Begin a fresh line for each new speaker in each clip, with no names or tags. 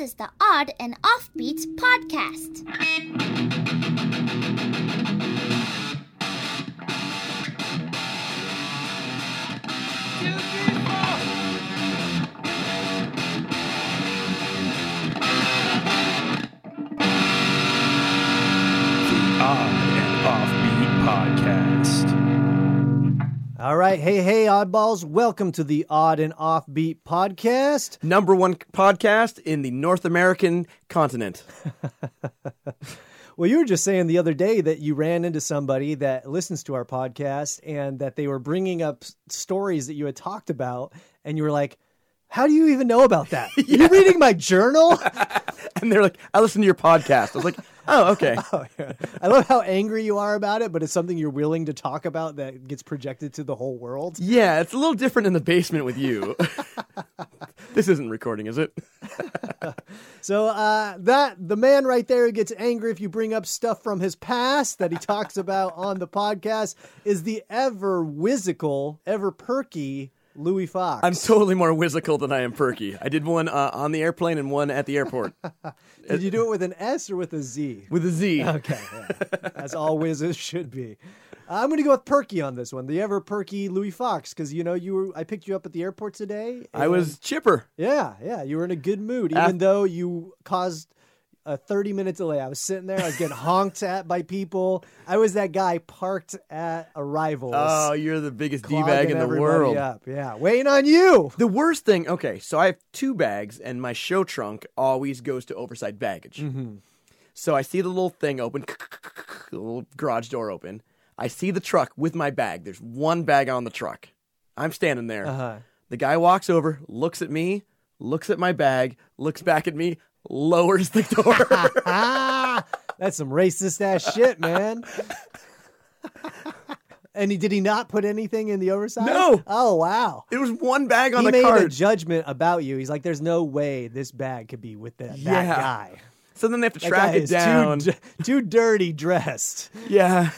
Is the Odd and Offbeats podcast.
All right, hey, hey, oddballs! Welcome to the Odd and Offbeat podcast.
number one podcast in the North American continent.
Well, you were just saying the other day that you ran into somebody that listens to our podcast and that they were bringing up stories that you had talked about, and you were like, "How do you even know about that? Are you reading my journal?"
And they're like, I listen to your podcast. I was like, oh, okay.
Oh, yeah. I love how angry you are about it, but it's something you're willing to talk about that gets projected to the whole world.
Yeah, it's a little different in the basement with you. this isn't recording, is it?
So uh, that the man right there who gets angry if you bring up stuff from his past that he talks about on the podcast is the ever whimsical, ever perky Louis Fox.
I'm totally more whimsical than I am perky. I did one uh, on the airplane and one at the airport
Did you do it with an S or with a Z?
with a Z.
Okay, yeah. as all whizzes should be. I'm going to go with perky on this one, the ever perky Louis Fox, because you know you were. I picked you up at the airport today.
I was chipper.
Yeah, yeah, you were in a good mood, even
Af-
though you caused a 30 minute delay. I was sitting there, I was getting honked at by people. I was that guy parked at arrivals.
Oh, you're the biggest D bag in the world.
Up. Yeah, waiting on you.
The worst thing, okay, so I have two bags, and my show trunk always goes to oversized baggage.
Mm-hmm.
So I see the little thing open, the little garage door open. I see the truck with my bag. There's one bag on the truck. I'm standing there.
Uh-huh.
The guy walks over, looks at me, looks at my bag, looks back at me, lowers the door.
That's some racist ass shit, man. and he did he not put anything in the oversized?
No.
Oh wow.
it was one bag on
he
the cart.
He made a judgment about you. He's like, "There's no way this bag could be with that, that guy.
so then they have to
That
track it down.
Too, too dirty dressed."
Yeah.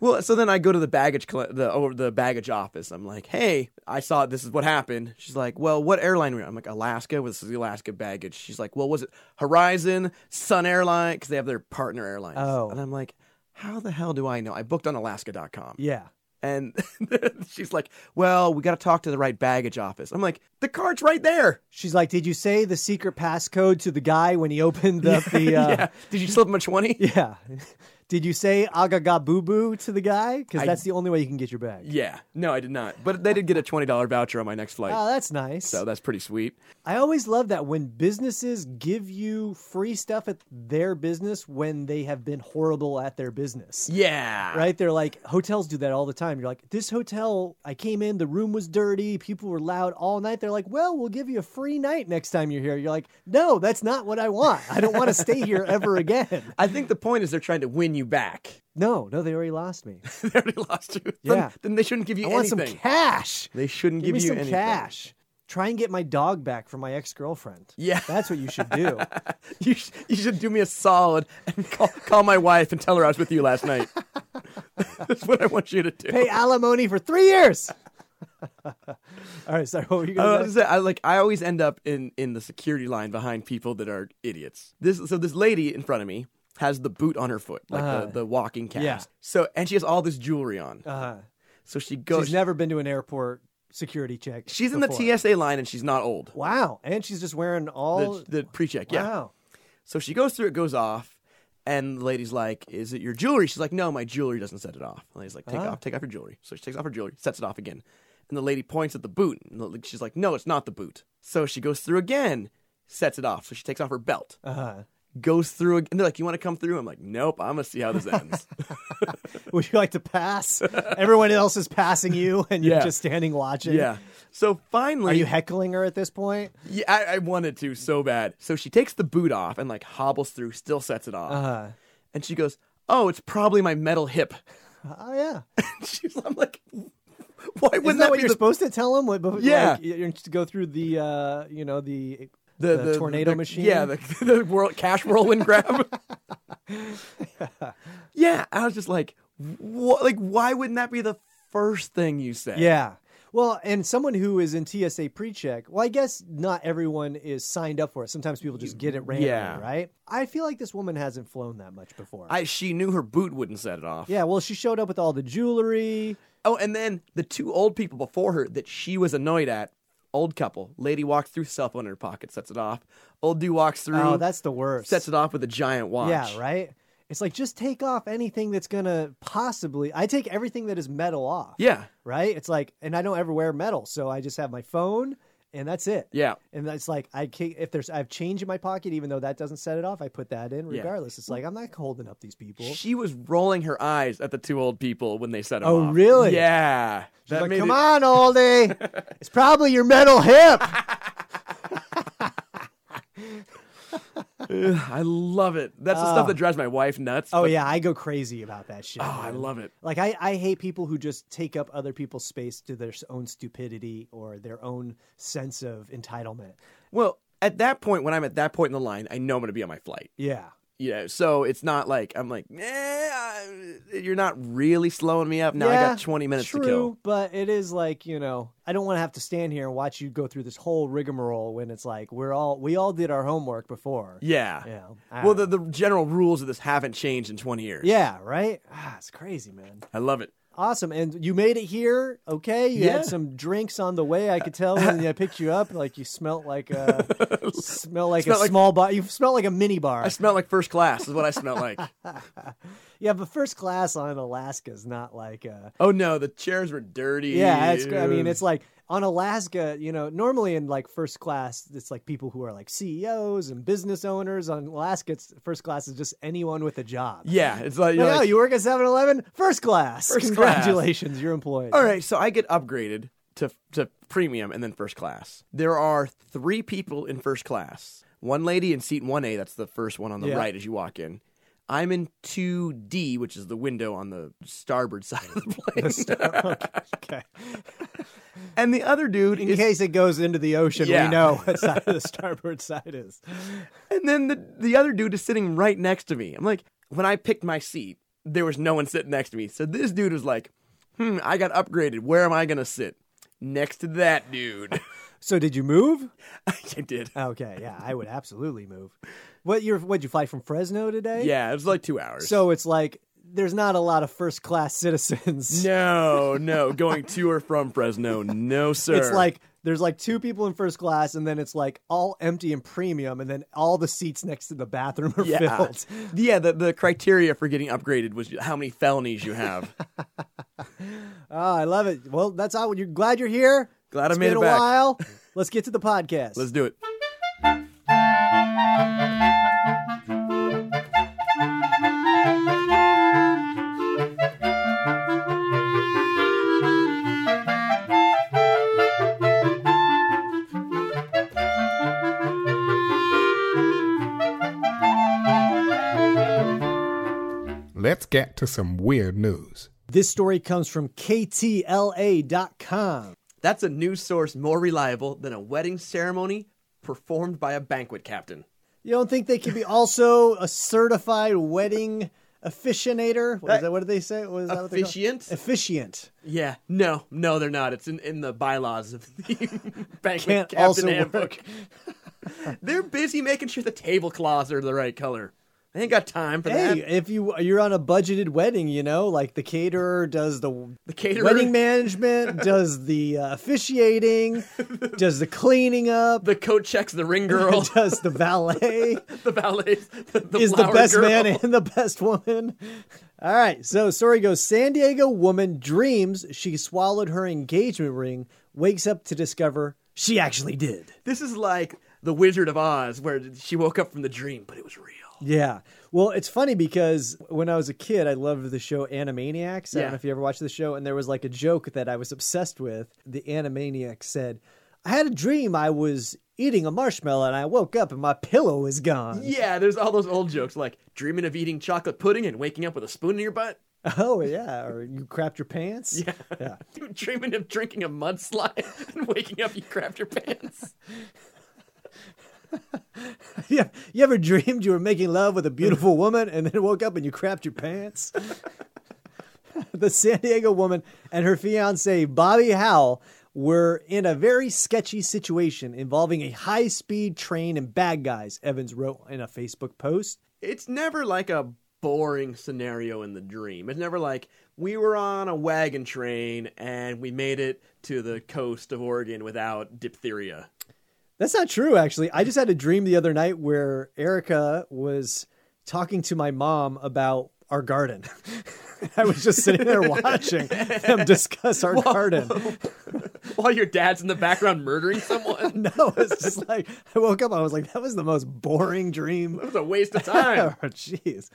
Well, so then I go to the baggage coll- the over the baggage office. I'm like, "Hey, I saw this is what happened." She's like, "Well, what airline were you?" on?" I'm like, "Alaska." Well, this is the Alaska baggage. She's like, "Well, was it Horizon, Sun Airline because they have their partner airlines?"
Oh.
And I'm like, "How the hell do I know?" I booked on Alaska.com.
Yeah.
And she's like, "Well, we got to talk to the right baggage office." I'm like, "The card's right there."
She's like, "Did you say the secret passcode to the guy when he opened up the?" Uh,
yeah. Did you slip him a twenty?
yeah. Did you say "agaga boo boo" to the guy? Because that's the only way you can get your bag.
Yeah. No, I did not. But they did get a twenty dollar voucher on my next flight,
Oh, that's nice.
so that's pretty sweet.
I always love that when businesses give you free stuff at their business when they have been horrible at their business.
Yeah.
Right? They're like, hotels do that all the time. You're like, this hotel, I came in, the room was dirty, people were loud all night. They're like, well, we'll give you a free night next time you're here. You're like, no, that's not what I want. I don't want to stay here ever again.
I think the point is they're trying to win you back.
No, no, they already lost me.
they already lost you.
Yeah.
Then, they shouldn't give you
I want
anything.
some cash.
They shouldn't
Give
give,
me
you
some
anything.
cash. Try and get my dog back from my ex girlfriend.
Yeah.
That's what you should do.
You, sh- you should do me a solid and call, call my wife and tell her I was with you last night. That's what I want you to do.
Pay alimony for three years. All right, sorry. What were you
I,
going
was
say?
gonna say, I like I always end up in in the security line behind people that are idiots. This so this lady in front of me has the boot on her foot, like
Uh-huh.
the, the walking cast.
Yeah.
So and she has all this jewelry on.
Uh-huh.
So she goes.
she's never been to an airport security check.
she's in the TSA line and she's not old.
Wow, and she's just wearing all.
The, the pre-check, yeah.
Wow.
So she goes through, it goes off, and the lady's like, "Is it your jewelry?" She's like, "No, my jewelry doesn't set it off." The lady's like, "Take
Ah.
off, take off your jewelry." So she takes off her jewelry, sets it off again, and the lady points at the boot. And she's like, "No, it's not the boot." So she goes through again, sets it off. So she takes off her belt,
Uh-huh.
Goes through, and they're like, "You want to come through?" I'm like, "Nope, I'm gonna see how this ends."
Would you like to pass? Everyone else is passing you, and you're
Yeah.
just standing watching.
yeah. So finally,
Are you heckling her at this point?
yeah, I, I wanted to so bad. So she takes the boot off and like hobbles through, still sets it off,
Uh,
and she goes, "Oh, it's probably my metal hip."
oh yeah.
She's, I'm like, why wouldn't
Isn't that what
be
you're
the,
supposed to tell him? What,
Yeah.
like, you're to go through the, uh, you know, the
the,
the tornado machine?
Yeah, the, the world, cash whirlwind grab. yeah, I was just like, what? Like, why wouldn't that be the first thing you say?
Yeah. Well, and someone who is in TSA pre-check. Well, I guess not everyone is signed up for it. Sometimes people just get it randomly,
Yeah.
right? I feel like this woman hasn't flown that much before.
I she knew her boot wouldn't set it off.
yeah, well, she showed up with all the jewelry.
Oh, and then the two old people before her that she was annoyed at. Old couple. Lady walks through, cell phone in her pocket, sets it off. Old dude walks through,
Oh, that's the worst.
sets it off with a giant watch.
Yeah, right. It's like just take off anything that's gonna possibly. I take everything that is metal off.
Yeah.
right? It's like, and I don't ever wear metal, so I just have my phone, and that's it.
Yeah.
And that's like, I can't, if there's, I have change in my pocket, even though that doesn't set it off, I put that in
Yeah.
regardless. It's like I'm not holding up these people.
She was rolling her eyes at the two old people when they off.
Oh,
off.
really?
Yeah.
She's
That
like, come
it-
on, oldie, it's probably your metal hip.
Ugh, I love it. That's the stuff that drives my wife nuts.
Oh
but-
yeah, I go crazy about that shit.
Oh, I
man.
love it.
Like I, I hate people who just take up other people's space to their own stupidity or their own sense of entitlement.
Well, at that point, when I'm at that point in the line, I know I'm going to be on my flight.
Yeah.
Yeah, so it's not like I'm like, eh, I- you're not really slowing me up. Now I got 20 minutes
true,
to kill.
but it is like you know, I don't want to have to stand here and watch you go through this whole rigmarole when it's like we're all we all did our homework before.
Yeah.
You know,
Well, the, the general rules of this haven't changed in 20 years.
yeah, right. Ah, it's crazy, man.
I love it.
Awesome, and you made it here. Okay, you
Yeah.
had some drinks on the way. I could tell when I picked you up. Like you smelt like a smell like
Smelled
a
like-
small bar. You smelled like a mini bar.
I smell like first class, is what I smell like.
yeah, but first class on Alaska is not like. Uh,
oh, no, the chairs were dirty.
Yeah, it's. I mean, it's like on Alaska. You know, normally in like first class, it's like people who are like CEOs and business owners. On Alaska, it's first class is just anyone with a job.
Yeah, it's like,
Like,
you're
oh,
like,
you work at 7-Eleven? First class.
First class.
Congratulations, you're employed.
All right, so I get upgraded to to premium and then first class. There are three people in first class. One lady in seat 1A, that's the first one on the
Yeah.
right as you walk in. I'm in 2D, which is the window on the starboard side of the plane.
okay.
and the other dude
In
is
case it goes into the ocean,
Yeah.
we know what side of the starboard side is.
and then the the other dude is sitting right next to me. I'm like, when I picked my seat, there was no one sitting next to me. So this dude was like, "Hmm, I got upgraded. Where am I going to sit?" Next to that dude.
So did you move?
I did.
Okay, yeah, I would absolutely move. What you're what'd you fly from Fresno today?
Yeah, it was like 2 hours.
So it's like there's not a lot of first class citizens.
No, no, going to or from Fresno, no sir.
It's like there's like two people in first class, and then it's like all empty and premium, and then all the seats next to the bathroom are
yeah,
filled.
yeah. The the criteria for getting upgraded was how many felonies you have.
Oh, I love it. Well, that's all. You're glad you're here.
Glad I made
been
it
a
back.
while. Let's get to the podcast.
Let's do it.
Get to some weird news.
This story comes from KTLA.com.
That's a news source more reliable than a wedding ceremony performed by a banquet captain.
You don't think they could be also a certified wedding officiator? What, is that, what did they say? What is that what they call-
Officiant?
Officiant.
Yeah, no, no, they're not. It's in, in the bylaws of the banquet
Can't
captain handbook. they're busy making sure the tablecloths are the right color. They ain't got time for
Hey,
that.
if you you're on a budgeted wedding, you know, like the caterer does the
The caterer,
wedding management, does the uh, officiating, does the cleaning up,
the coat checks the ring girl,
does the valet,
the valet, the, the
is the best
girl.
man and the best woman. All right, so story goes: San Diego woman dreams she swallowed her engagement ring, wakes up to discover she actually did.
This is like the Wizard of Oz, where she woke up from the dream, but it was real.
Yeah. Well, it's funny because when I was a kid, I loved the show Animaniacs. I
Yeah.
don't know if you ever watched the show, and there was like a joke that I was obsessed with. The Animaniac said, I had a dream I was eating a marshmallow and I woke up and my pillow was gone.
Yeah, there's all those old jokes like dreaming of eating chocolate pudding and waking up with a spoon in your butt.
Oh, yeah. Or you crapped your pants.
Yeah.
Yeah.
dreaming of drinking a mudslide and waking up you crapped your pants.
You ever dreamed you were making love with a beautiful woman and then woke up and you crapped your pants? the San Diego woman and her fiance, Bobby Howell, We're in a very sketchy situation involving a high speed train and bad guys, Evans wrote in a Facebook post.
It's never like a boring scenario in the dream. It's never like we were on a wagon train and we made it to the coast of Oregon without diphtheria.
That's not true, actually. I just had a dream the other night where Erica was talking to my mom about our garden. I was just sitting there watching them discuss our garden.
While your dad's in the background murdering someone.
No, it's just like I woke up. I was like, that was the most boring dream.
It was a waste of time.
oh, jeez.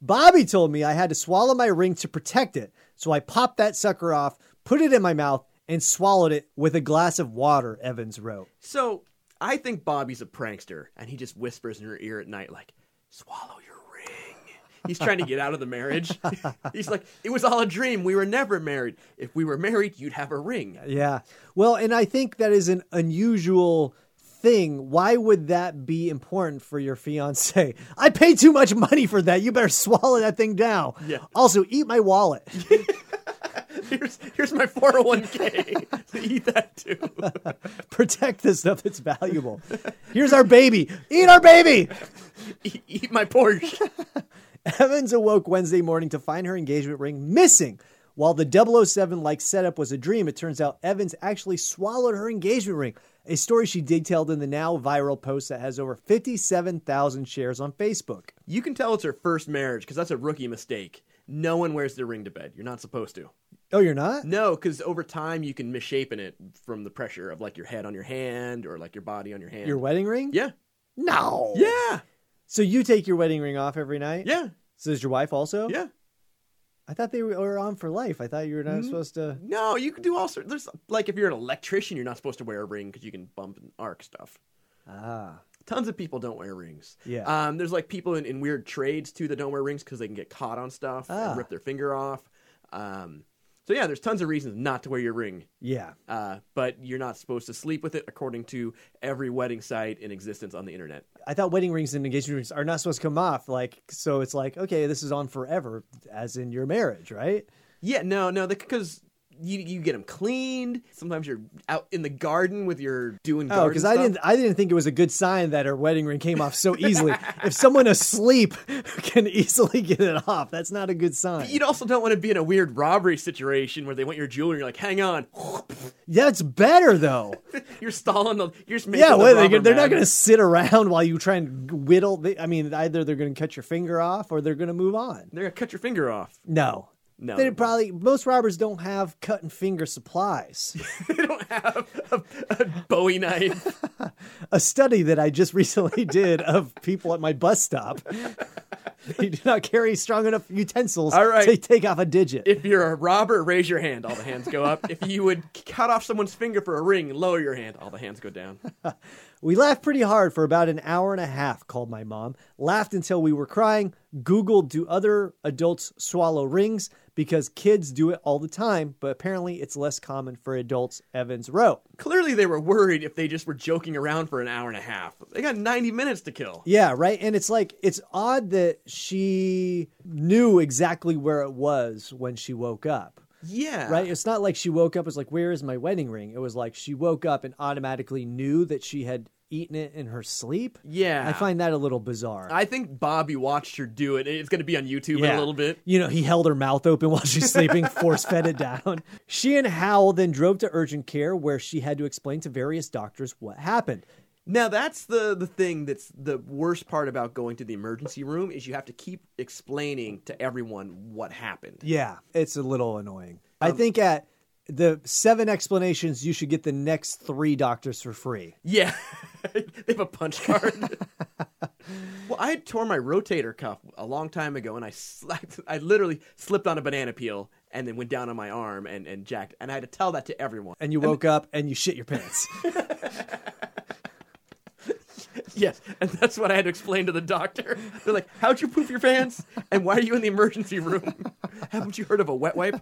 Bobby told me I had to swallow my ring to protect it, so I popped that sucker off, put it in my mouth, and swallowed it with a glass of water. Evans wrote.
So I think Bobby's a prankster, and he just whispers in her ear at night, like, "Swallow your ring." He's trying to get out of the marriage. He's like, "It was all a dream. We were never married. If we were married, you'd have a ring."
Yeah. Well, and I think that is an unusual thing. Why would that be important for your fiance? I paid too much money for that. You better swallow that thing down.
Yeah.
Also, eat my wallet.
Here's here's my 401k. Eat that too.
Protect the stuff that's valuable. Here's our baby. Eat our baby.
eat, eat my Porsche.
Evans awoke Wednesday morning to find her engagement ring missing. While the 007 like setup was a dream, it turns out Evans actually swallowed her engagement ring. A story she detailed in the now viral post that has over 57,000 shares on Facebook.
You can tell it's her first marriage because that's a rookie mistake. No one wears their ring to bed. You're not supposed to.
Oh, you're not?
No, because over time you can misshapen it from the pressure of like your head on your hand or like your body on your hand.
Your wedding ring?
yeah,
No.
yeah,
So you take your wedding ring off every night?
yeah,
So does your wife also?
yeah.
I thought they were on for life. I thought you were not
Mm.
supposed to.
No, you can do all sorts. There's like if you're an electrician, you're not supposed to wear a ring because you can bump and arc stuff.
Ah.
Tons of people don't wear rings.
Yeah.
Um, there's like people in, in weird trades too that don't wear rings because they can get caught on stuff
Ah.
and rip their finger off. Um, so yeah, there's tons of reasons not to wear your ring.
Yeah.
Uh, but you're not supposed to sleep with it according to every wedding site in existence on the internet.
I thought wedding rings and engagement rings are not supposed to come off. Like, so it's like, okay, this is on forever, as in your marriage, right?
Yeah, no, no, because you you get them cleaned. Sometimes you're out in the garden with your doing.
Oh, because I didn't, I didn't think it was a good sign that her wedding ring came off so easily. if someone asleep can easily get it off, that's not a good sign.
You also don't want to be in a weird robbery situation where they want your jewelry. You're like, hang on,
That's better though.
you're stalling the. You're just making
yeah,
the
they, they're not going to sit around while you try and whittle. They, I mean, either they're going to cut your finger off or they're going to move on.
They're gonna cut your finger off.
No.
No,
They probably most robbers don't have cut and finger supplies.
they don't have a, a Bowie knife.
a study that I just recently did of people at my bus stop. they do not carry strong enough utensils
All right.
to take off a digit.
If you're a robber, raise your hand. All the hands go up. If you would cut off someone's finger for a ring, lower your hand. All the hands go down.
we laughed pretty hard for about an hour and a half, called my mom. Laughed until we were crying. Googled, do other adults swallow rings? Because kids do it all the time, but apparently it's less common for adults, Evans wrote.
Clearly, they were worried if they just were joking around for an hour and a half. They got 90 minutes to kill.
Yeah, right. And it's like it's odd that she knew exactly where it was when she woke up.
Yeah.
Right? It's not like she woke up was like, "Where is my wedding ring?" It was like she woke up and automatically knew that she had eaten it in her sleep.
Yeah.
I find that a little bizarre.
I think Bobby watched her do it. It's going to be on YouTube in a little bit.
You know, he held her mouth open while she's sleeping, force fed it down. She and Howell then drove to urgent care where she had to explain to various doctors what happened.
Now that's the the thing that's the worst part about going to the emergency room is you have to keep explaining to everyone what happened.
Yeah, it's a little annoying. I um, think at the seven explanations, you should get the next three doctors for free.
Yeah, they have a punch card. well, I had torn my rotator cuff a long time ago, and I slapped, I literally slipped on a banana peel and then went down on my arm and and jacked, and I had to tell that to everyone.
And you woke up and you shit your pants.
Yes, and that's what I had to explain to the doctor. They're like, "How'd you poop your pants? And why are you in the emergency room? Haven't you heard of a wet wipe?"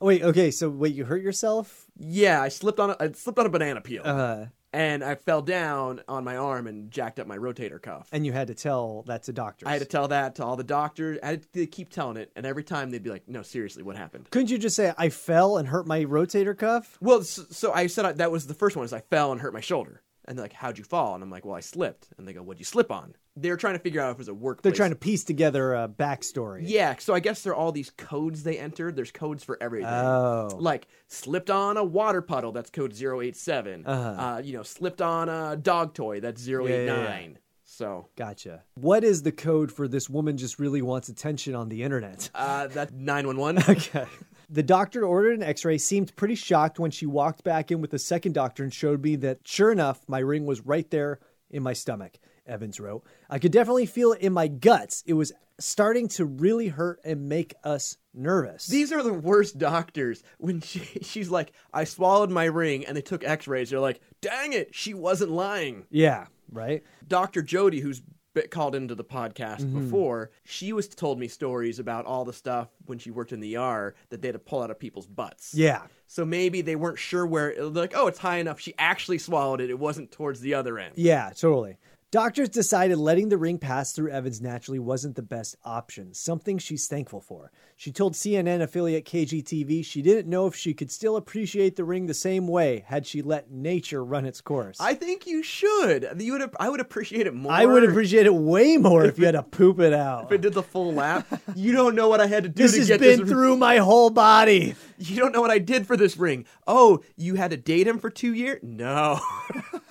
wait, okay, so wait, you hurt yourself?
Yeah, I slipped on a, I slipped on a banana peel.
Uh,
and I fell down on my arm and jacked up my rotator cuff.
And you had to tell that to doctors.
I had to tell that to all the doctors. I had to keep telling it, and every time they'd be like, "No, seriously, what happened?"
Couldn't you just say I fell and hurt my rotator cuff?
Well, so, so I said I, that was the first one. Is I fell and hurt my shoulder, and they're like, "How'd you fall?" And I'm like, "Well, I slipped." And they go, "What'd you slip on?" They're trying to figure out if it was a workplace.
They're trying to piece together a backstory.
Yeah, so I guess there are all these codes they entered. There's codes for everything.
Oh.
Like slipped on a water puddle, that's code 087.
Uh-huh.
Uh, you know, slipped on a dog toy, that's 089.
yeah.
So
Gotcha. What is the code for this woman just really wants attention on the internet?
uh, that's 911.
Okay. The doctor ordered an x ray, seemed pretty shocked when she walked back in with the second doctor and showed me that, sure enough, my ring was right there in my stomach, Evans wrote. I could definitely feel it in my guts. It was starting to really hurt and make us nervous.
These are the worst doctors. When she, she's like, I swallowed my ring, and they took x rays, they're like, dang it, she wasn't lying.
yeah, right?
Dr. Jody, who's been called into the podcast
Mm-hmm.
before, she was told me stories about all the stuff when she worked in the ER that they had to pull out of people's butts.
Yeah.
So maybe they weren't sure where. Like, oh, it's high enough. She actually swallowed it. It wasn't towards the other end.
Yeah, totally. Doctors decided letting the ring pass through Evans naturally wasn't the best option, something she's thankful for. She told CNN affiliate KGTV she didn't know if she could still appreciate the ring the same way had she let nature run its course.
I think you should. You would. I would appreciate it more.
I would appreciate it way more if you had to poop it out.
if it did the full lap. you don't know what I had to do
This
to
has
get
been
this.
through my whole body.
You don't know what I did for this ring. Oh, you had to date him for two years? No.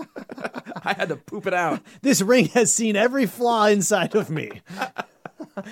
I had to poop it out.
This ring has seen every flaw inside of me.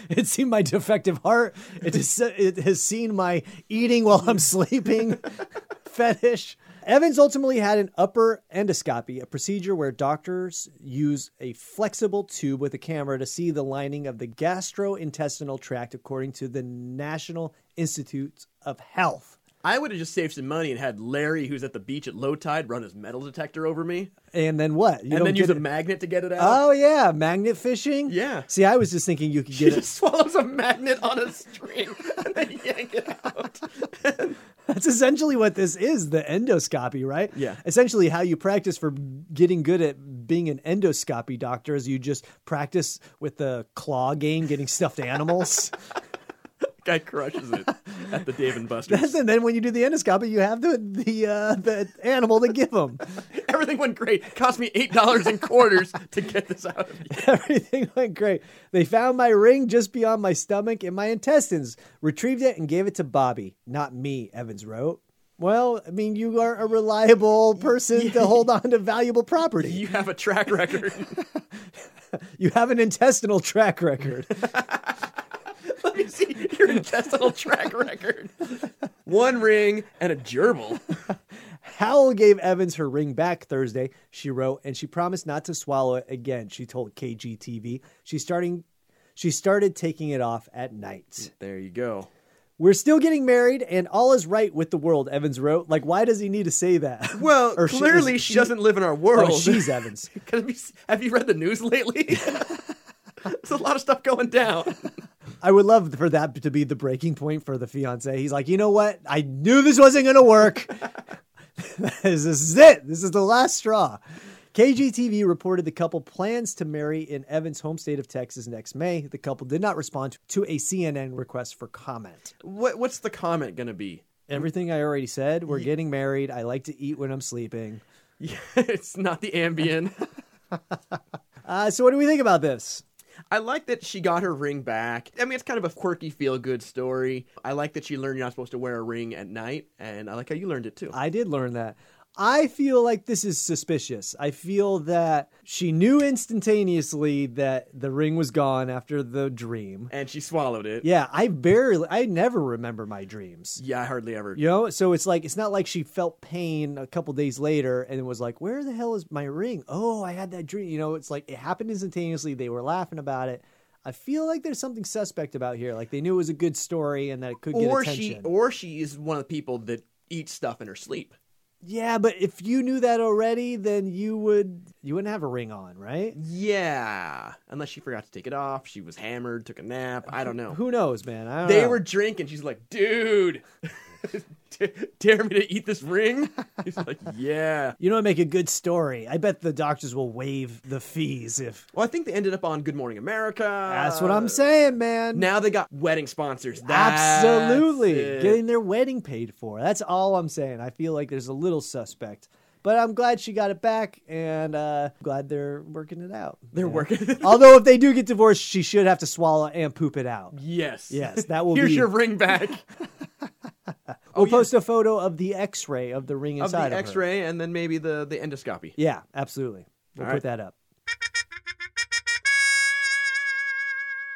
It's seen my defective heart. It has, it has seen my eating while I'm sleeping fetish. Evans ultimately had an upper endoscopy, a procedure where doctors use a flexible tube with a camera to see the lining of the gastrointestinal tract, according to the National Institutes of Health.
I would have just saved some money and had Larry, who's at the beach at low tide, run his metal detector over me,
And then what? You
and then use
get
a magnet to get it out.
Oh yeah, magnet fishing.
Yeah.
See, I was just thinking you could get it.
just swallows a magnet on a string and then yank it out.
That's essentially what this is the endoscopy, right?
Yeah.
Essentially, how you practice for getting good at being an endoscopy doctor is you just practice with the claw game, getting stuffed animals.
Guy crushes it at the Dave and Buster's.
and then when you do the endoscopy, you have the the uh, the animal to give them.
Everything went great. Cost me eight dollars in quarters to get this out of you.
Everything went great. They found my ring just beyond my stomach and my intestines, retrieved it, and gave it to Bobby, not me, Evans wrote. Well, I mean, you are a reliable person to hold on to valuable property.
You have a track record.
You have an intestinal track record.
Let me see your intestinal track record. One ring and a gerbil.
Howell gave Evans her ring back Thursday, she wrote, and she promised not to swallow it again, she told KGTV. She's starting she started taking it off at night.
There you go.
We're still getting married and all is right with the world, Evans wrote. Like, why does he need to say that?
Well,
Or
clearly
is
she, doesn't live in our oh, world.
Oh, she's Evans.
have you, have you read the news lately? There's a lot of stuff going down.
I would love for that to be the breaking point for the fiance. He's like, you know what? I knew this wasn't going to work. this is it. This is the last straw. KGTV reported the couple plans to marry in Evans' home state of Texas next May. The couple did not respond to a CNN request for comment.
What, what's the comment going to be?
Everything I already said. We're getting married. I like to eat when I'm sleeping.
Yeah, it's not the Ambien.
Uh, so, what do we think about this?
I like that she got her ring back. I mean, it's kind of a quirky, feel good story. I like that she learned you're not supposed to wear a ring at night, and I like how you learned it too.
I did learn that. I feel like this is suspicious. I feel that she knew instantaneously that the ring was gone after the dream.
and she swallowed it.
Yeah, I barely, I never remember my dreams.
Yeah, I hardly ever.
You know, so it's like it's not like she felt pain a couple days later and it was like, "Where the hell is my ring?" Oh, I had that dream. You know, it's like it happened instantaneously. They were laughing about it. I feel like there's something suspect about here. Like they knew it was a good story and that it could get
Or
attention.
she, or she is one of the people that eats stuff in her sleep.
Yeah, but if you knew that already, then you would you wouldn't have a ring on, right?
Yeah, unless she forgot to take it off. She was hammered, took a nap. I don't know.
Who knows, man? I don't
They
know.
were drinking. She's like, dude, Dare me to eat this ring? He's like, yeah.
You know, what make a good story. I bet the doctors will waive the fees if.
Well, I think they ended up on Good Morning America.
That's what I'm saying, man.
Now they got wedding sponsors. That's
Absolutely.
it.
Getting their wedding paid for. That's all I'm saying. I feel like there's a little suspect. But I'm glad she got it back and uh, glad they're working it out.
They're
Yeah.
working it
Although, if they do get divorced, she should have to swallow and poop it out.
Yes.
Yes, that will
Here's
be.
your ring back Oh,
we'll
yeah.
post a photo of the x ray of the ring inside
of
inside
the
her.
X-ray and then maybe the the endoscopy.
Yeah, absolutely. We'll
All
put
right.
that up.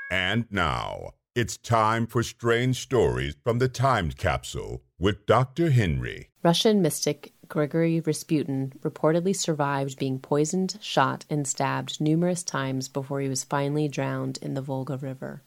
And now, it's time for strange stories from the time capsule with Dr. Henry.
Russian mystic Gregory Rasputin reportedly survived being poisoned, shot, and stabbed numerous times before he was finally drowned in the Volga River.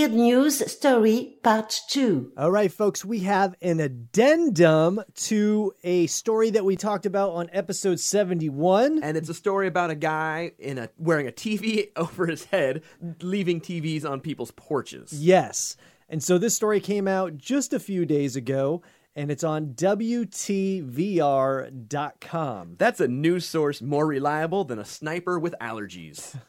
Weird News Story Part 2.
All right, folks, we have an addendum to a story that we talked about on episode 71.
And it's a story about a guy in a wearing a TV over his head, leaving TVs on people's porches.
Yes. And so this story came out just a few days ago, and it's on WTVR.com.
That's a news source more reliable than a sniper with allergies.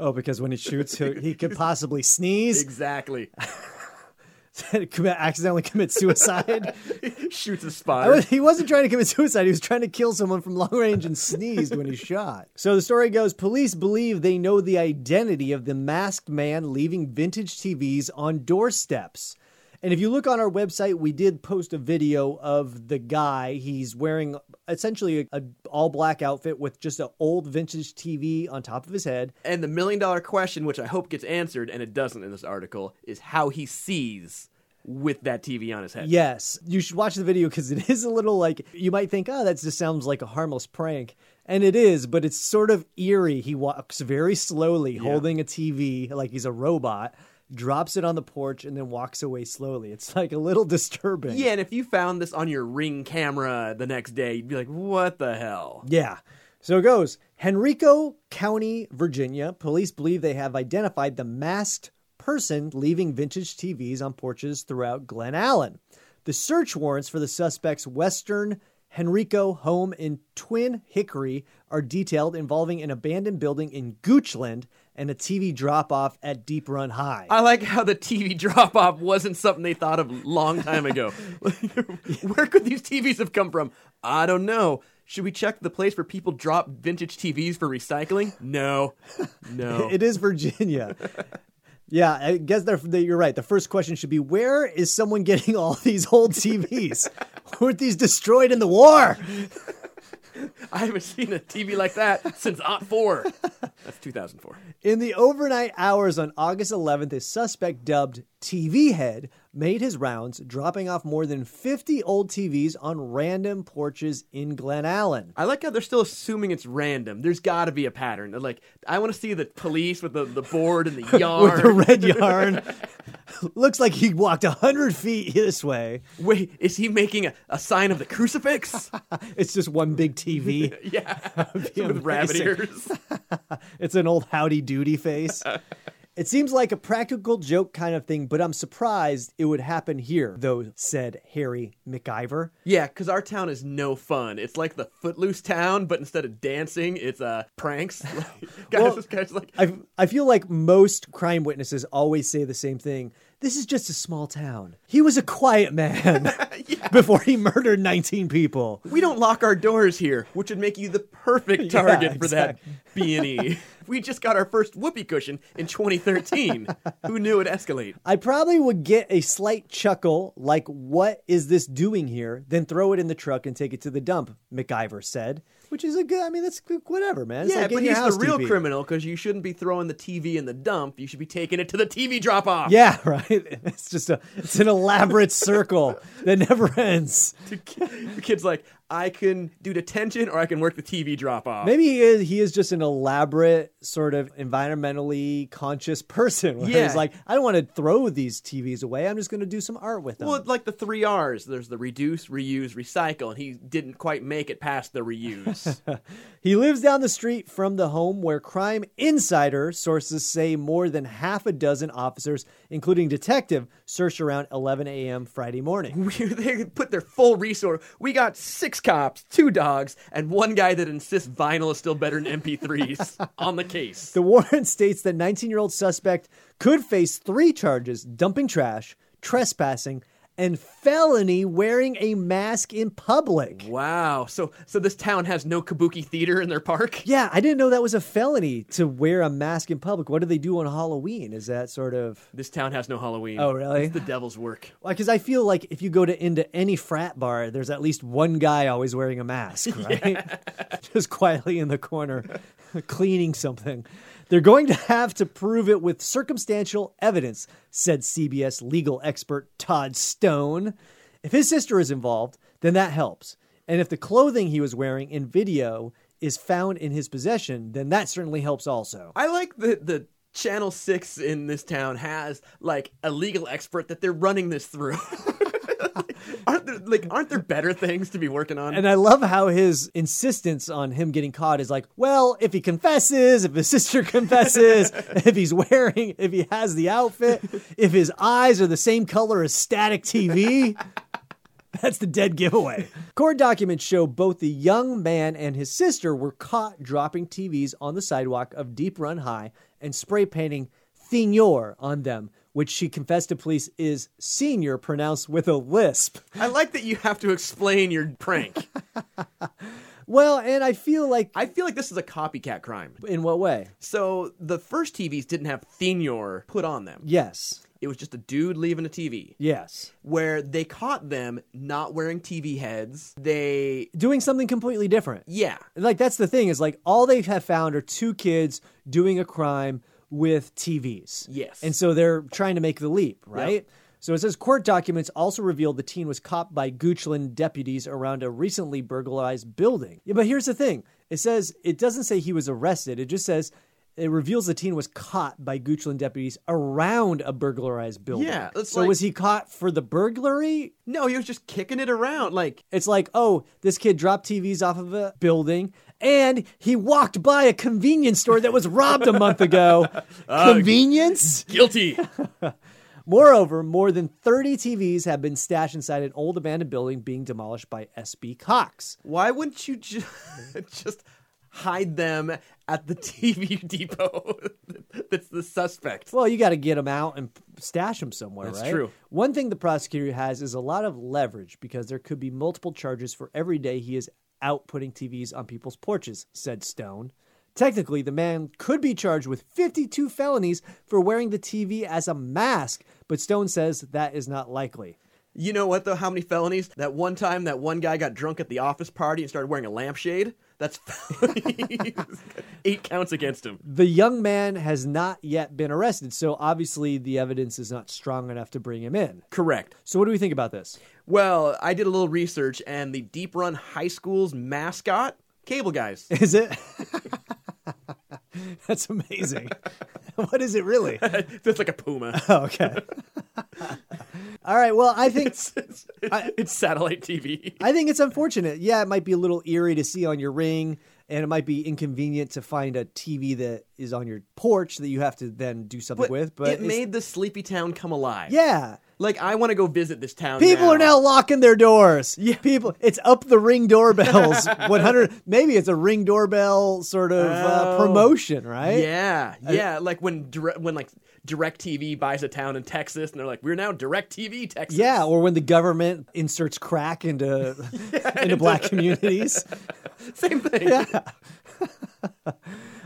Oh, because when he shoots, he, he could possibly sneeze,
exactly.
commit, accidentally commit suicide.
Shoots a spotter.
was- he wasn't trying to commit suicide. He was trying to kill someone from long range and sneezed when he shot. So the story goes police believe they know the identity of the masked man leaving vintage TVs on doorsteps. And if you look on our website, we did post a video of the guy. He's wearing essentially a, a all black outfit with just an old vintage TV on top of his head.
And the million dollar question, which I hope gets answered, and it doesn't in this article, is how he sees with that TV on his head.
Yes, you should watch the video because it is a little like you might think, oh, that just sounds like a harmless prank. And it is, but it's sort of eerie. He walks very slowly, holding a TV like he's a robot, drops it on the porch, and then walks away slowly. It's like a little disturbing.
Yeah, and if you found this on your ring camera the next day, you'd be like, what the hell?
Yeah. So it goes Henrico County, Virginia. Police believe they have identified the masked person leaving vintage TVs on porches throughout Glen Allen. The search warrants for the suspect's Western Henrico home in Twin Hickory are detailed involving an abandoned building in Goochland and a TV drop off at Deep Run High.
I like how the TV drop off wasn't something they thought of a long time ago. Where could these TVs have come from? I don't know. Should we check the place where people drop vintage TVs for recycling? No. No.
It is Virginia. Yeah, I guess they're, they, you're right. The first question should be where is someone getting all these old TVs? Weren't these destroyed in the war?
I haven't seen a TV like that since Aunt 4. That's 2004.
In the overnight hours on August 11th, a suspect dubbed TV Head made his rounds, dropping off more than 50 old TVs on random porches in Glen Allen.
I like how they're still assuming it's random. There's got to be a pattern. They're like, I want to see the police with the, the board and the yarn.
With the red yarn. Looks like he walked 100 feet this way.
Wait, is he making a, a sign of the crucifix?
It's just one big TV.
yeah. with rabbit ears.
It's an old howdy doody face. It seems like a practical joke kind of thing, but I'm surprised it would happen here, though, said Harry McIver.
Yeah, because our town is no fun. It's like the footloose town, but instead of dancing, it's uh, pranks. Like, guys,
Well,
guy's like,
I, I feel like most crime witnesses always say the same thing. This is just a small town. He was a quiet man before he murdered 19 people.
we don't lock our doors here, which would make you the perfect
Yeah,
target for that
exactly.
B and E. We just got our first whoopee cushion in 2013. Who knew it'd escalate?
I probably would get a slight chuckle, like, what is this doing here? Then throw it in the truck and take it to the dump, McIver said. Which is a good. I mean, that's whatever, man. It's
yeah,
like
but he's the real
TV.
criminal because you shouldn't be throwing the TV in the dump. You should be taking it to the TV drop off.
Yeah, right. It's just a it's an elaborate circle that never ends.
the kid's like, I can do detention or I can work the TV drop off.
Maybe he is he is just an elaborate sort of environmentally conscious person. Where
Yeah.
he's like, I don't want to throw these TVs away. I'm just going to do some art with them.
Well, like the three R's. There's the reduce, reuse, recycle, and he didn't quite make it past the reuse.
He lives down the street from the home where Crime Insider sources say more than half a dozen officers, including detective, searched around 11 a.m. Friday morning.
They put their full resource. We got six cops, two dogs, and one guy that insists vinyl is still better than MP3s on the case.
The warrant states that 19 year old suspect could face three charges dumping trash, trespassing, and felony wearing a mask in public.
Wow. So so this town has no kabuki theater in their park?
Yeah, I didn't know that was a felony to wear a mask in public. What do they do on Halloween? Is that sort of
This town has no Halloween.
Oh, really?
It's the devil's work.
because I feel like if you go to into any frat bar, there's at least one guy always wearing a mask, right? Just quietly in the corner, cleaning something. They're going to have to prove it with circumstantial evidence, said CBS legal expert Todd Stone. If his sister is involved, then that helps. And if the clothing he was wearing in video is found in his possession, then that certainly helps also.
I like that the Channel 6 in this town has like a legal expert that they're running this through. aren't there like aren't there better things to be working on?
And I love how his insistence on him getting caught is like, well, if he confesses, if his sister confesses, if he's wearing, if he has the outfit, if his eyes are the same color as static TV, that's the dead giveaway. Court documents show both the young man and his sister were caught dropping TVs on the sidewalk of Deep Run High and spray painting Senior on them, which she confessed to police is senior pronounced with a lisp.
I like that you have to explain your prank.
Well, and I feel like
I feel like this is a copycat crime.
in what way?
So the first TVs didn't have Senior put on them.
Yes.
It was just a dude leaving a TV.
Yes.
Where they caught them not wearing TV heads. They
Doing something completely different.
yeah.
Like that's the thing is like all they have found are two kids doing a crime with TVs.
Yes.
And so they're trying to make the leap, right? So it says court documents also revealed the teen was caught by Goochland deputies around a recently burglarized building. Yeah, but here's the thing. It says it doesn't say he was arrested. It just says it reveals the teen was caught by Goochland deputies around a burglarized building.
Yeah,
so
like-
was he caught for the burglary?
No, he was just kicking it around like
It's like, oh, this kid dropped TVs off of a building and he walked by a convenience store that was robbed a month ago. Ah, convenience?
guilty.
Moreover, more than 30 TVs have been stashed inside an old abandoned building being demolished by SB Cox.
Why wouldn't you ju- just hide them at the TV depot that's the suspect?
Well, you got to get them out and stash them somewhere,
That's
right?
true.
One thing the prosecutor has is a lot of leverage because there could be multiple charges for every day he is out putting TVs on people's porches, said Stone. Technically, the man could be charged with 52 felonies for wearing the TV as a mask, but Stone says that is not likely.
You know what though? How many felonies? That one time that one guy got drunk at the office party and started wearing a lampshade. That's eight counts against him.
The young man has not yet been arrested, so obviously the evidence is not strong enough to bring him in.
Correct.
So, what do we think about this?
Well, I did a little research, and the Deep Run High School's mascot, Cable Guys.
Is it? That's amazing. what is it really?
It's like a puma.
Oh, okay. All right. Well, I think
It's, it's, it's satellite TV.
I think it's unfortunate. Yeah, it might be a little eerie to see on your ring, and it might be inconvenient to find a TV that is on your porch that you have to then do something
But,
with. But
it made the sleepy town come alive.
yeah.
Like I want to go visit this town.
People are now locking their doors. Yeah, people. It's up the ring doorbells. One hundred. Maybe it's a ring doorbell sort of uh,
Oh.
promotion, right?
Yeah, yeah. Like when when like DirecTV buys a town in Texas, and they're like, "We're now DirecTV Texas."
Yeah, or when the government inserts crack into into black communities.
same thing.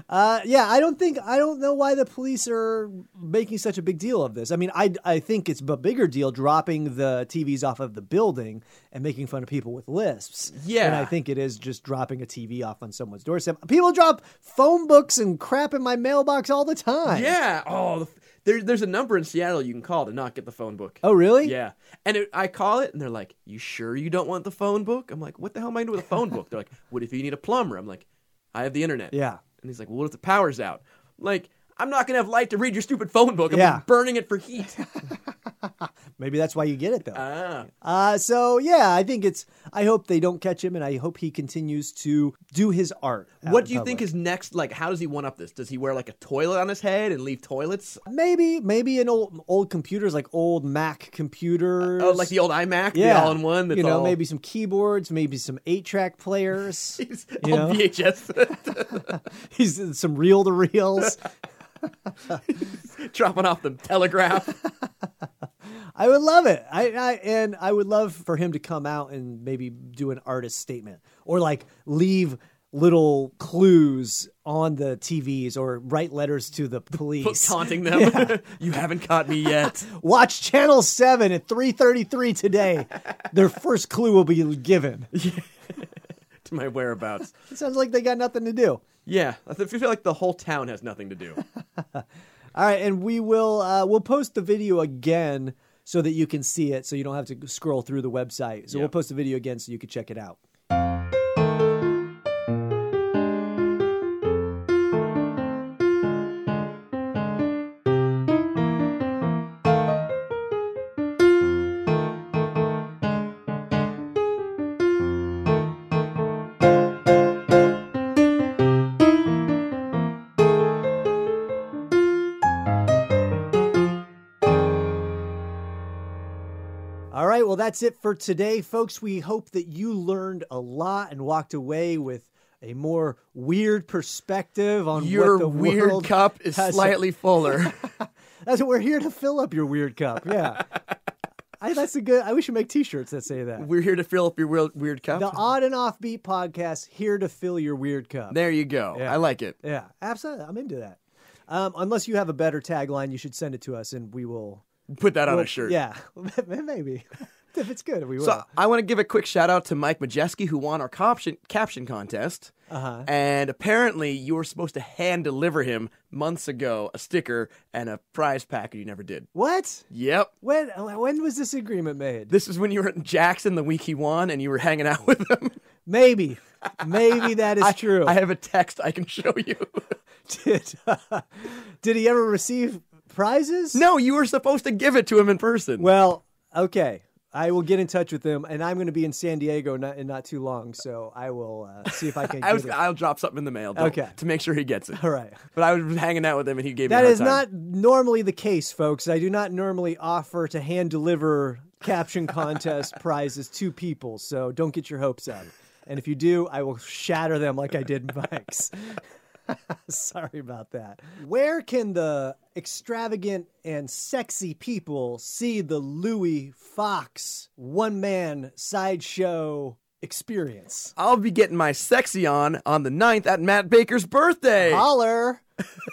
Uh, yeah, I don't think I don't know why the police are making such a big deal of this? I mean, I I think it's a bigger deal dropping the TVs off of the building and making fun of people with lisps.
Yeah.
and I think it is just dropping a TV off on someone's doorstep. People drop phone books and crap in my mailbox all the time.
Yeah. Oh, the, there, there's a number in Seattle you can call to not get the phone book.
Oh, really?
Yeah. And it, I call it, and they're like, "You sure you don't want the phone book?" I'm like, "What the hell am I doing with a phone book?" They're like, "What if you need a plumber?" I'm like, "I have the internet."
Yeah.
And he's like, "Well, what if the power's out?" I'm like, I'm not gonna have light to read your stupid phone book. I'm
Yeah.
burning it for heat.
Maybe that's why you get it though.
ah.
Uh, so yeah, I think it's. I hope they don't catch him, and I hope he continues to do his art.
What do you think
public.
is next? Like, how does he one up this? Does he wear like a toilet on his head and leave toilets?
Maybe, maybe an old old computers, like old Mac computers.
Oh, like the old iMac,
yeah,
the all-in-one.
You know,
all,
maybe some keyboards, maybe some eight track players.
He's
you know?
VHS,
He's some reel to reels.
dropping off the telegraph.
I would love it. I, I and I would love for him to come out and maybe do an artist statement or like leave little clues on the TVs or write letters to the police.
taunting them. you haven't caught me yet.
Watch Channel 7 at 3:33 today. Their first clue will be given.
to my whereabouts.
It sounds like they got nothing to do.
Yeah, I feel like the whole town has nothing to do.
All right, and we will uh, we'll post the video again so that you can see it, so you don't have to scroll through the website. So
Yeah.
we'll post the video again so you can check it out. That's it for today, folks. We hope that you learned a lot and walked away with a more weird perspective on
Your
what the
weird cup is slightly fuller.
That's what we're here to fill up your weird cup. Yeah, I, that's a good. I wish we make T-shirts that say that.
We're here to fill up your weird, weird cup.
The odd and offbeat podcast here to fill your weird cup.
there you go.
Yeah.
I like it.
Yeah, absolutely. I'm into that. Um, unless you have a better tagline, you should send it to us, and we will.
Put that on
we'll-
a shirt.
Yeah, maybe if it's good, we will.
So I want to give a quick shout out to Mike Majeski who won our caption caption contest.
Uh-huh.
And apparently you were supposed to hand deliver him months ago a sticker and a prize pack and you never did.
what?
Yep.
When when was this agreement made?
This is when you were in Jackson the week he won and you were hanging out with him.
Maybe, maybe that is
I,
true.
I have a text I can show you.
did did he ever receive prizes?
no, you were supposed to give it to him in person.
Well, okay. I will get in touch with him, and I'm going to be in San Diego not, in not too long, so I will uh, see if I can.
I was. I'll drop something in the mail
Okay.
to make sure he gets it.
All right.
But I was hanging out with him and he gave me a
That is not normally the case, folks. I do not normally offer to hand deliver caption contest prizes to people, so don't get your hopes up. And if you do, I will shatter them like I did Mike's. Sorry about that. Where can the extravagant and sexy people see the Louis Fox one man sideshow experience?
I'll be getting my sexy on on the 9th at Matt Baker's birthday.
Holler!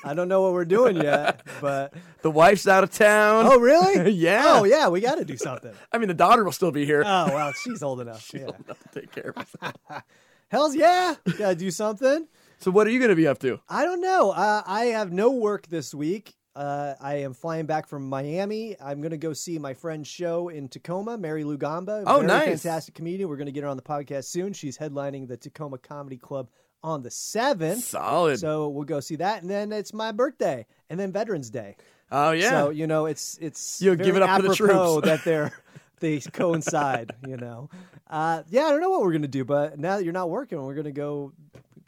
I don't know what we're doing yet, but
The wife's out of town.
oh, really?
Yeah.
Oh, yeah. We got to do something.
I mean, the daughter will still be here.
Oh well, she's old enough. yeah.
Enough to take care of us.
Hell's yeah, gotta do something.
So, what are you going to be up to?
I don't know. Uh, I have no work this week. Uh, I am flying back from Miami. I'm gonna go see my friend's show in Tacoma, Mary Lou Gamba.
Oh, nice.
fantastic comedian. We're gonna get her on the podcast soon. She's headlining the Tacoma Comedy Club on the seventh.
Solid.
So we'll go see that, and then it's my birthday, and then Veterans Day.
oh, yeah.
So you know, it's it's
You'll give it up for the troops.
that they're they coincide. You know, uh, yeah, I don't know what we're gonna do, but now that you're not working, we're gonna go.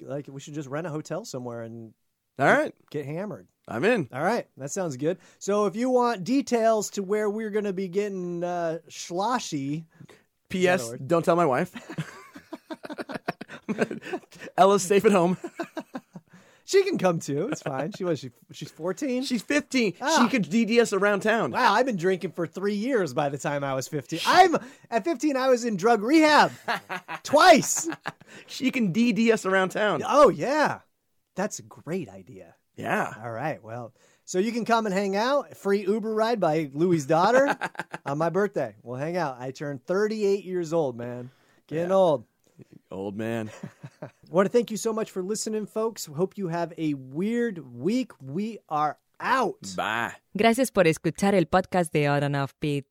Like we should just rent a hotel somewhere and
All right.
get hammered.
I'm in.
All right, that sounds good. So if you want details to where we're gonna be getting uh, sloshy,
P.S. Don't tell my wife. Ella's safe at home.
she can come too. It's fine. She was she she's 14.
She's 15.
Ah.
She could DDS around town.
Wow, I've been drinking for three years by the time I was 15. I'm at 15. I was in drug rehab twice.
She can DDS around town.
Oh yeah, that's a great idea.
Yeah.
All right, well, So you can come and hang out. Free Uber ride by Louie's daughter on my birthday. We'll hang out. I turned 38 years old, man. Getting old.
Old man.
I want to thank you so much for listening, folks. Hope you have a weird week. We are out.
Bye.
Gracias por escuchar el podcast de Odd and Offbeat.